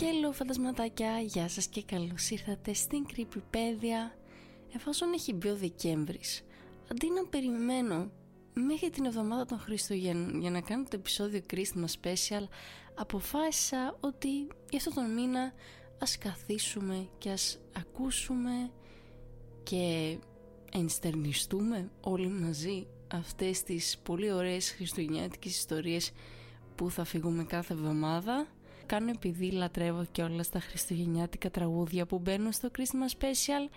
Hello φαντασματάκια, γεια σας και καλώς ήρθατε στην Creepypedia. Εφόσον έχει μπει ο Δεκέμβρης, αντί να περιμένω μέχρι την εβδομάδα των Χριστουγέννων για να κάνω το επεισόδιο Christmas Special αποφάσισα ότι για αυτόν τον μήνα ας καθίσουμε και ας ακούσουμε και ενστερνιστούμε όλοι μαζί αυτές τις πολύ ωραίες χριστουγεννιάτικες ιστορίες που θα φύγουμε κάθε εβδομάδα κάνω επειδή λατρεύω και όλα στα χριστουγεννιάτικα τραγούδια που μπαίνουν στο Christmas Special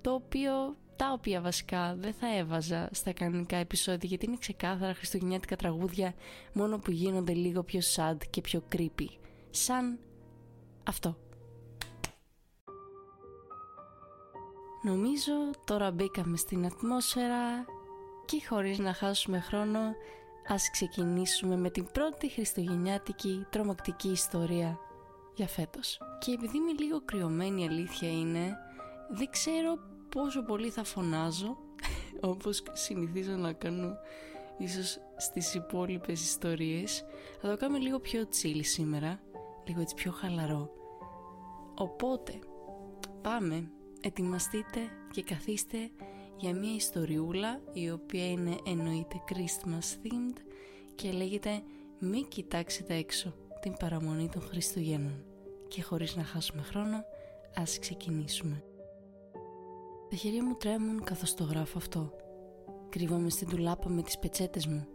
το οποίο, τα οποία βασικά δεν θα έβαζα στα κανονικά επεισόδια γιατί είναι ξεκάθαρα χριστουγεννιάτικα τραγούδια μόνο που γίνονται λίγο πιο sad και πιο creepy. Σαν αυτό. Νομίζω τώρα μπήκαμε στην ατμόσφαιρα και χωρίς να χάσουμε χρόνο ας ξεκινήσουμε με την πρώτη χριστουγεννιάτικη τρομακτική ιστορία για φέτος. Και επειδή είμαι λίγο κρυωμένη η αλήθεια είναι, δεν ξέρω πόσο πολύ θα φωνάζω όπως συνηθίζω να κάνω ίσως στις υπόλοιπες ιστορίες. Θα το κάνουμε λίγο πιο chill σήμερα, λίγο έτσι πιο χαλαρό. Οπότε, πάμε, ετοιμαστείτε και καθίστε για μια ιστοριούλα η οποία είναι εννοείται Christmas themed και λέγεται «Μη κοιτάξετε έξω την παραμονή των Χριστουγέννων» και χωρίς να χάσουμε χρόνο ας ξεκινήσουμε. Τα χέρια μου τρέμουν καθώς το γράφω αυτό. Κρύβομαι στην τουλάπα με τις πετσέτες μου.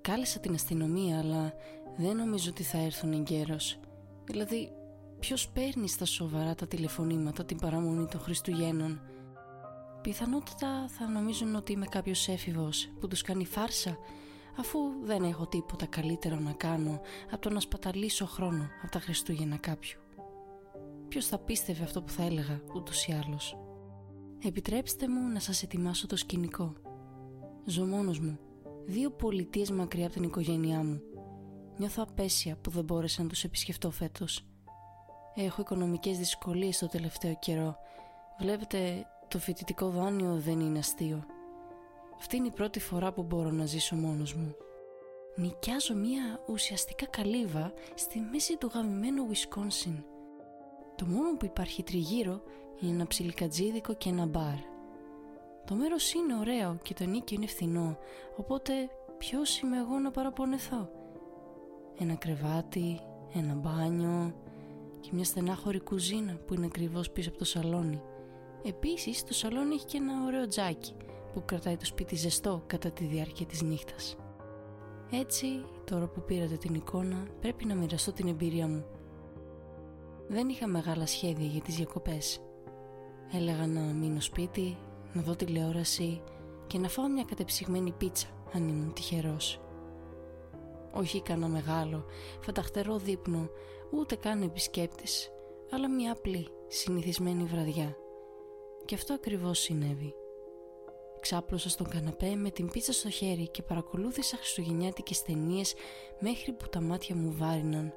Κάλεσα την αστυνομία αλλά δεν νομίζω ότι θα έρθουν εγκαίρως. Δηλαδή ποιος παίρνει στα σοβαρά τα τηλεφωνήματα την παραμονή των Χριστουγέννων; Πιθανότητα θα νομίζουν ότι είμαι κάποιος έφηβος που τους κάνει φάρσα αφού δεν έχω τίποτα καλύτερο να κάνω από το να σπαταλήσω χρόνο από τα Χριστούγεννα κάποιου. Ποιος θα πίστευε αυτό που θα έλεγα ούτως ή άλλως; Επιτρέψτε μου να σας ετοιμάσω το σκηνικό. Ζω μόνος μου, δύο πολιτείες μακριά από την οικογένειά μου. Νιώθω απέσια που δεν μπόρεσα να τους επισκεφτώ φέτος. Έχω οικονομικές δυσκολίες το τελευταίο καιρό. Βλέπετε το φοιτητικό δάνειο δεν είναι αστείο. Αυτή είναι η πρώτη φορά που μπορώ να ζήσω μόνος μου. Νοικιάζω μια ουσιαστικά καλύβα στη μέση του γαμημένου Wisconsin. Το μόνο που υπάρχει τριγύρω είναι ένα ψιλικατζίδικο και ένα μπαρ. Το μέρος είναι ωραίο και το νίκιο είναι φθηνό, οπότε ποιος είμαι εγώ να παραπονεθώ; Ένα κρεβάτι, ένα μπάνιο και μια στενάχωρη κουζίνα που είναι ακριβώς πίσω από το σαλόνι. Επίσης το σαλόνι έχει και ένα ωραίο τζάκι που κρατάει το σπίτι ζεστό κατά τη διάρκεια της νύχτας. Έτσι, τώρα που πήρατε την εικόνα, πρέπει να μοιραστώ την εμπειρία μου. Δεν είχα μεγάλα σχέδια για τις διακοπές. Έλεγα να μείνω σπίτι, να δω τηλεόραση και να φάω μια κατεψυγμένη πίτσα αν ήμουν τυχερός. Όχι κανένα μεγάλο, φανταχτερό δείπνο, ούτε καν επισκέπτης, αλλά μια απλή, συνηθισμένη βραδιά. Και αυτό ακριβώς συνέβη. Ξάπλωσα στον καναπέ με την πίτσα στο χέρι και παρακολούθησα χριστουγεννιάτικες ταινίες μέχρι που τα μάτια μου βάριναν.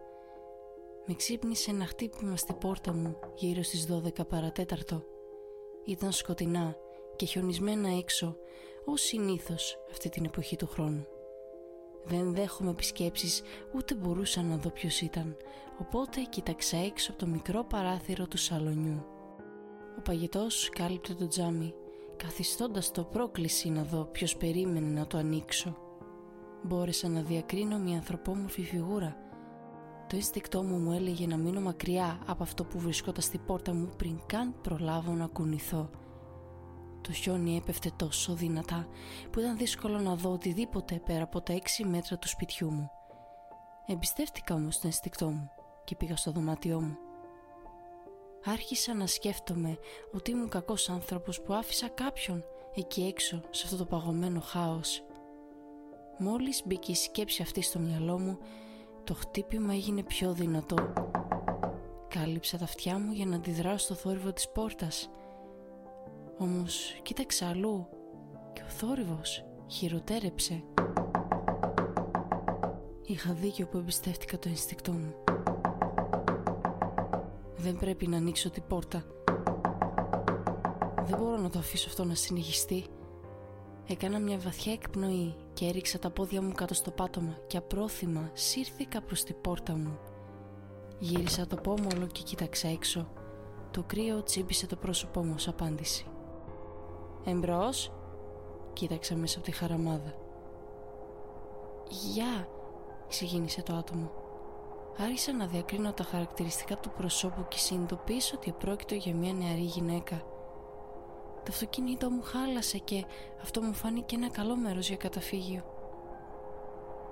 Με ξύπνησε ένα χτύπημα στη πόρτα μου γύρω στις 12 παρατέταρτο. Ήταν σκοτεινά και χιονισμένα έξω, ως συνήθως αυτή την εποχή του χρόνου. Δεν δέχομαι επισκέψεις ούτε μπορούσα να δω ποιος ήταν, οπότε κοίταξα έξω από το μικρό παράθυρο του σαλονιού. Ο παγετός κάλυπτε το τζάμι, καθιστώντας το πρόκληση να δω ποιος περίμενε να το ανοίξω. Μπόρεσα να διακρίνω μια ανθρωπόμορφη φιγούρα. Το αίσθηκτό μου μου έλεγε να μείνω μακριά από αυτό που βρισκόταν στη πόρτα μου πριν καν προλάβω να κουνηθώ. Το χιόνι έπεφτε τόσο δυνατά που ήταν δύσκολο να δω οτιδήποτε πέρα από τα έξι μέτρα του σπιτιού μου. Εμπιστεύτηκα όμως το αισθηκτό μου και πήγα στο δωμάτιό μου. Άρχισα να σκέφτομαι ότι ήμουν κακός άνθρωπος που άφησα κάποιον εκεί έξω σε αυτό το παγωμένο χάος. Μόλις μπήκε η σκέψη αυτή στο μυαλό μου, το χτύπημα έγινε πιο δυνατό. Κάλυψα τα αυτιά μου για να αντιδράω στο θόρυβο της πόρτας. Όμως κοίταξα αλλού και ο θόρυβος χειροτέρεψε. Είχα δίκιο που εμπιστεύτηκα το ενστικτό μου. Δεν πρέπει να ανοίξω την πόρτα. Δεν μπορώ να το αφήσω αυτό να συνεχιστεί. Έκανα μια βαθιά εκπνοή και έριξα τα πόδια μου κάτω στο πάτωμα και απρόθυμα σύρθηκα προς την πόρτα μου. Γύρισα το πόμολο και κοίταξα έξω. Το κρύο τσίπησε το πρόσωπό μου ως απάντηση. «Εμπρός» κοίταξα μέσα από τη χαραμάδα. «Γεια», ξεκίνησε το άτομο. Άρχισα να διακρίνω τα χαρακτηριστικά του προσώπου και συνειδητοποίησα ότι πρόκειται για μια νεαρή γυναίκα. Το αυτοκίνητό μου χάλασε και αυτό μου φάνηκε ένα καλό μέρος για καταφύγιο.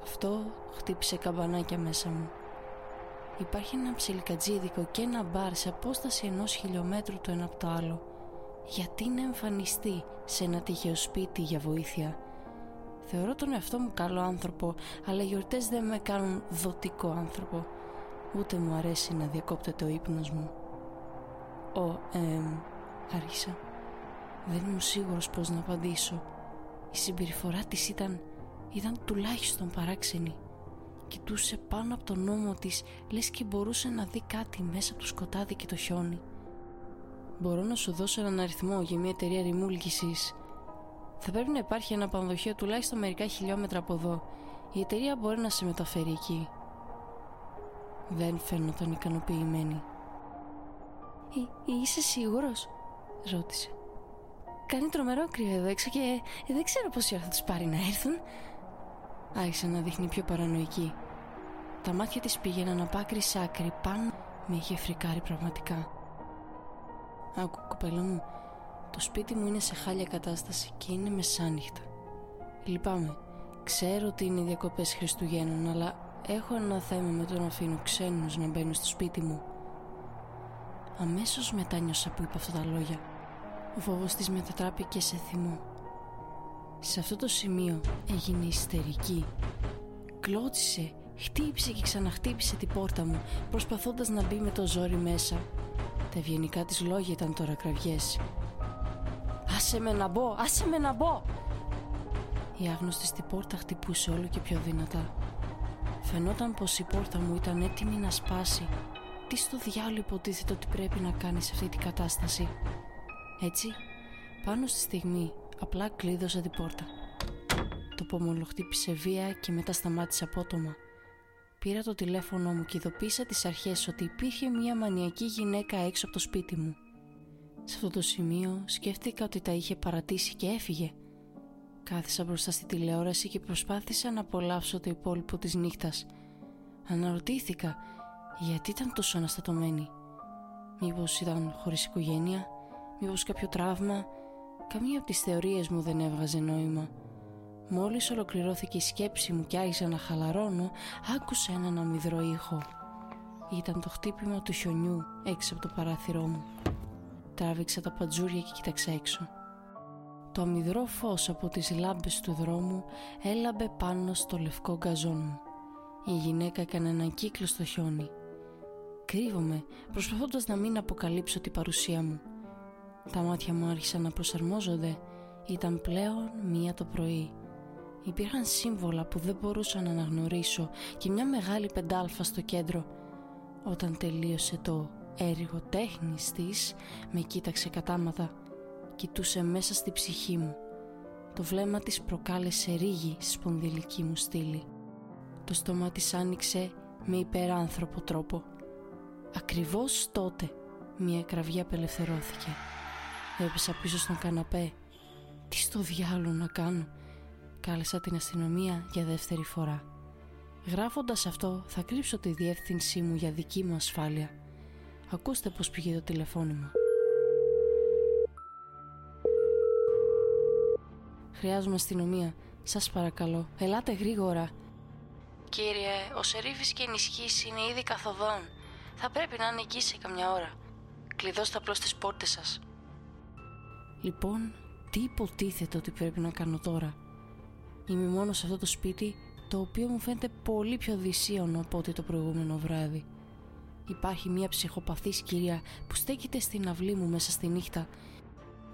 Αυτό χτύπησε καμπανάκια μέσα μου. Υπάρχει ένα ψιλικατζίδικο και ένα μπαρ σε απόσταση ενός χιλιόμετρου το ένα από το άλλο. Γιατί να εμφανιστεί σε ένα τυχαίο σπίτι για βοήθεια; Θεωρώ τον εαυτό μου καλό άνθρωπο, αλλά οι γιορτές δεν με κάνουν δοτικό άνθρωπο. Ούτε μου αρέσει να διακόπτεται ο ύπνος μου. Ο, εμ, άρχισα. Δεν ήμουν σίγουρος πώς να απαντήσω. Η συμπεριφορά της ήταν, ήταν τουλάχιστον παράξενη. Κοιτούσε πάνω από τον νόμο της, λες και μπορούσε να δει κάτι μέσα από το σκοτάδι και το χιόνι. Μπορώ να σου δώσω έναν αριθμό για μια εταιρεία ρημούλκησης. Θα πρέπει να υπάρχει ένα πανδοχείο τουλάχιστον μερικά χιλιόμετρα από εδώ. Η εταιρεία μπορεί να σε μεταφέρει εκεί. Δεν φαίνονταν ικανοποιημένη. «Είσαι σίγουρος» ρώτησε. Κάνει τρομερό κρύο εδώ έξω και δεν ξέρω πόση ώρα θα τους πάρει να έρθουν. Άρχισε να δείχνει πιο παρανοϊκή. Τα μάτια της πήγαιναν από άκρη σ' άκρη πάνω με είχε φρικάρει πραγματικά. Άκου κοπέλα μου, το σπίτι μου είναι σε χάλια κατάσταση και είναι μεσάνυχτα. Λυπάμαι, ξέρω ότι είναι διακοπές Χριστουγέννων, αλλά έχω ένα θέμα με το να αφήνω ξένους να μπαίνουν στο σπίτι μου. Αμέσως μετά νιώσα που είπα αυτά τα λόγια. Ο φόβος της μετατράπηκε σε θυμό. Σε αυτό το σημείο έγινε ιστερική. Κλώτσισε, χτύπησε και ξαναχτύπησε την πόρτα μου, προσπαθώντας να μπει με το ζόρι μέσα. Τα ευγενικά της λόγια ήταν τώρα κραυγές. «Άσε με να μπω, άσε με να μπω!» Η άγνωστη στην πόρτα χτυπούσε όλο και πιο δυνατά. Φαινόταν πως η πόρτα μου ήταν έτοιμη να σπάσει. Τι στο διάλογο υποτίθεται ότι πρέπει να κάνεις σε αυτή την κατάσταση. Έτσι, πάνω στη στιγμή, απλά κλείδωσα την πόρτα. Το πόμολο χτύπησε βία και μετά σταμάτησε απότομα. Πήρα το τηλέφωνο μου και ειδοποίησα τις αρχές ότι υπήρχε μια μανιακή γυναίκα έξω από το σπίτι μου. Σε αυτό το σημείο σκέφτηκα ότι τα είχε παρατήσει και έφυγε. Κάθισα μπροστά στη τηλεόραση και προσπάθησα να απολαύσω το υπόλοιπο της νύχτας. Αναρωτήθηκα γιατί ήταν τόσο αναστατωμένη. Μήπως ήταν χωρίς οικογένεια, μήπως κάποιο τραύμα. Καμία από τις θεωρίες μου δεν έβγαζε νόημα. Μόλις ολοκληρώθηκε η σκέψη μου και άρχισα να χαλαρώνω, άκουσα έναν αμυδρό ήχο. Ήταν το χτύπημα του χιονιού έξω από το παράθυρό μου. Τράβηξα τα παντζούρια και κοίταξα έξω. Το αμυδρό φως από τις λάμπες του δρόμου έλαμπε πάνω στο λευκό γκαζόν μου. Η γυναίκα έκανε έναν κύκλο στο χιόνι. Κρύβομαι, προσπαθώντας να μην αποκαλύψω την παρουσία μου. Τα μάτια μου άρχισαν να προσαρμόζονται. Ήταν πλέον μία το πρωί. Υπήρχαν σύμβολα που δεν μπορούσα να αναγνωρίσω και μια μεγάλη πεντάλφα στο κέντρο. Όταν τελείωσε το έργο τέχνης της, με κοίταξε κατάματα. Κοιτούσε μέσα στη ψυχή μου. Το βλέμμα της προκάλεσε ρίγη στη σπονδυλική μου στήλη. Το στόμα της άνοιξε με υπεράνθρωπο τρόπο. Ακριβώς τότε μια κραυγή απελευθερώθηκε. Έπεσα πίσω στον καναπέ. Τι στο διάλογο να κάνω. Κάλεσα την αστυνομία για δεύτερη φορά. Γράφοντας αυτό θα κρύψω τη διεύθυνσή μου για δική μου ασφάλεια. Ακούστε πως πήγε το τηλεφώνημα. Χρειάζομαι αστυνομία. Σας παρακαλώ. Ελάτε γρήγορα. Κύριε, ο Σερίφης και ενισχύσει είναι ήδη καθοδόν. Θα πρέπει να είναι εκεί σε καμιά ώρα. Κλειδώστε απλώς τις πόρτες σας. Λοιπόν, τι υποτίθεται ότι πρέπει να κάνω τώρα; Είμαι μόνος σε αυτό το σπίτι το οποίο μου φαίνεται πολύ πιο δυσίωνο από ό,τι το προηγούμενο βράδυ. Υπάρχει μια ψυχοπαθής κυρία που στέκεται στην αυλή μου μέσα στη νύχτα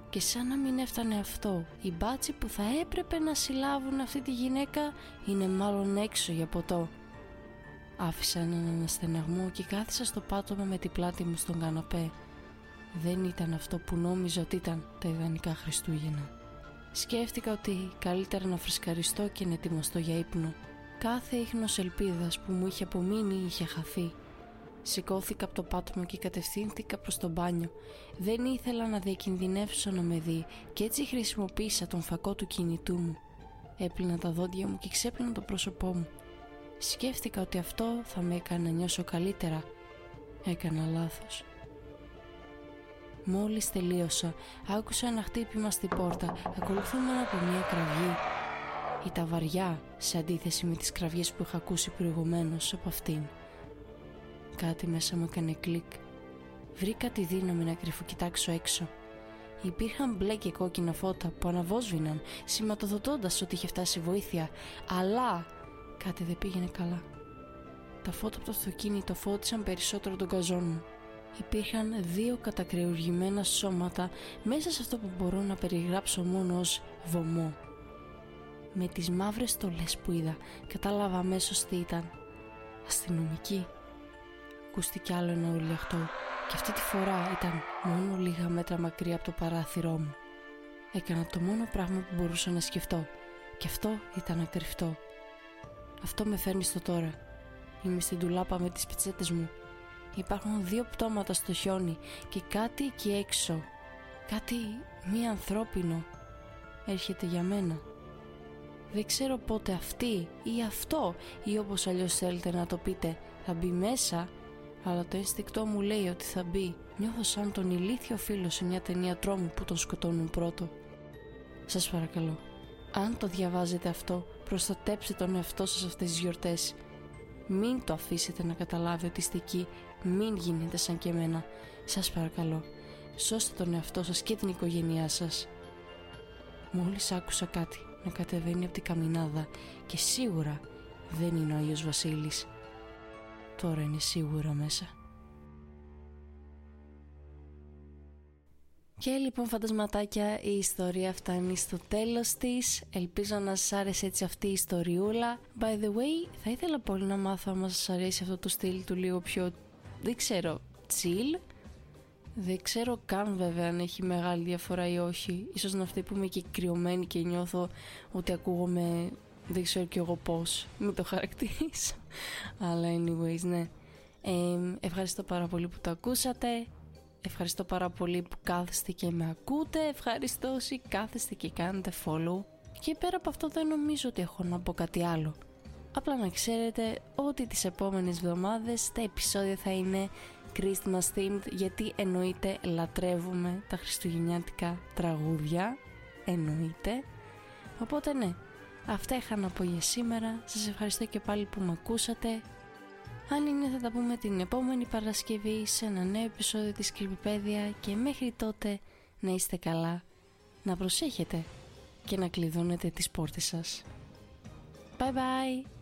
και σαν να μην έφτανε αυτό, οι μπάτσοι που θα έπρεπε να συλλάβουν αυτή τη γυναίκα είναι μάλλον έξω για ποτό. Άφησα έναν αναστεναγμό και κάθισα στο πάτωμα με την πλάτη μου στον καναπέ δεν ήταν αυτό που νόμιζα ότι ήταν τα ιδανικά Χριστούγεννα. Σκέφτηκα ότι καλύτερα να φρεσκαριστώ και να ετοιμαστώ για ύπνο. Κάθε ίχνος ελπίδας που μου είχε απομείνει είχε χαθεί. Σηκώθηκα από το πάτωμα και κατευθύνθηκα προς το μπάνιο. Δεν ήθελα να διακινδυνεύσω να με δει και έτσι χρησιμοποίησα τον φακό του κινητού μου. Έπλυνα τα δόντια μου και ξέπλυνα το πρόσωπό μου. Σκέφτηκα ότι αυτό θα με έκανε να νιώσω καλύτερα. Έκανα λάθος. Μόλις τελείωσα, άκουσα ένα χτύπημα στην πόρτα, ακολουθούμενο από μια κραυγή. Ήταν βαριά σε αντίθεση με τις κραυγές που είχα ακούσει προηγουμένως από αυτήν. Κάτι μέσα μου έκανε κλικ. Βρήκα τη δύναμη να κρυφοκοιτάξω έξω. Υπήρχαν μπλε και κόκκινα φώτα που αναβόσβηναν, σηματοδοτώντας ότι είχε φτάσει βοήθεια, αλλά κάτι δεν πήγαινε καλά. Τα φώτα από το αυτοκίνητο φώτισαν περισσότερο τον καζόν μου. Υπήρχαν δύο κατακρεουργημένα σώματα μέσα σε αυτό που μπορώ να περιγράψω μόνο ως βωμό. Με τις μαύρες στολές που είδα, κατάλαβα αμέσως τι ήταν. Αστυνομική. Ακούστηκε άλλο ένα ουρλιαχτό και αυτή τη φορά ήταν μόνο λίγα μέτρα μακριά από το παράθυρό μου. Έκανα το μόνο πράγμα που μπορούσα να σκεφτώ και αυτό ήταν ακρυφτό. Αυτό με φέρνει στο τώρα. Είμαι στην τουλάπα με τις πιτσέτες μου. Υπάρχουν δύο πτώματα στο χιόνι και κάτι εκεί έξω. Κάτι μη ανθρώπινο. Έρχεται για μένα. Δεν ξέρω πότε αυτή ή αυτό ή όπως αλλιώς θέλετε να το πείτε θα μπει μέσα αλλά το αίσθηκτό μου λέει ότι θα μπει. Νιώθω σαν τον ηλίθιο φίλο σε μια ταινία τρόμου που τον σκοτώνουν πρώτο. Σας παρακαλώ, αν το διαβάζετε αυτό, προστατέψτε τον εαυτό σας αυτές τις γιορτές. Μην το αφήσετε να καταλάβει ότι είστε εκεί, μην γίνετε σαν και εμένα. Σας παρακαλώ, σώστε τον εαυτό σας και την οικογένειά σας. Μόλις άκουσα κάτι να κατεβαίνει από την καμινάδα και σίγουρα δεν είναι ο Άγιος Βασίλης. Τώρα είναι σίγουρα μέσα. Και λοιπόν φαντασματάκια η ιστορία φτάνει στο τέλος της. Ελπίζω να σας άρεσε έτσι αυτή η ιστοριούλα. By the way θα ήθελα πολύ να μάθω αν σας αρέσει αυτό το στυλ του λίγο πιο δεν ξέρω chill. Δεν ξέρω καν βέβαια αν έχει μεγάλη διαφορά ή όχι. Ίσως να αυτή που είμαι και κρυωμένη και νιώθω ότι ακούγομαι δεν ξέρω κι εγώ πώς μην το χαρακτηρίσω. Αλλά anyways ναι. Ευχαριστώ πάρα πολύ που το ακούσατε. Ευχαριστώ πάρα πολύ που κάθεστε και με ακούτε. Ευχαριστώ όσοι κάθεστε και κάνετε follow. Και πέρα από αυτό δεν νομίζω ότι έχω να πω κάτι άλλο. Απλά να ξέρετε ότι τις επόμενες εβδομάδες τα επεισόδια θα είναι Christmas themed γιατί εννοείται λατρεύουμε τα χριστουγεννιάτικα τραγούδια. Εννοείται. Οπότε ναι Αυτά είχα να πω για σήμερα. Σας ευχαριστώ και πάλι που με ακούσατε. Αν είναι θα τα πούμε την επόμενη Παρασκευή σε ένα νέο επεισόδιο της Κρυπηπέδια και μέχρι τότε να είστε καλά, να προσέχετε και να κλειδώνετε τις πόρτες σας. Bye bye!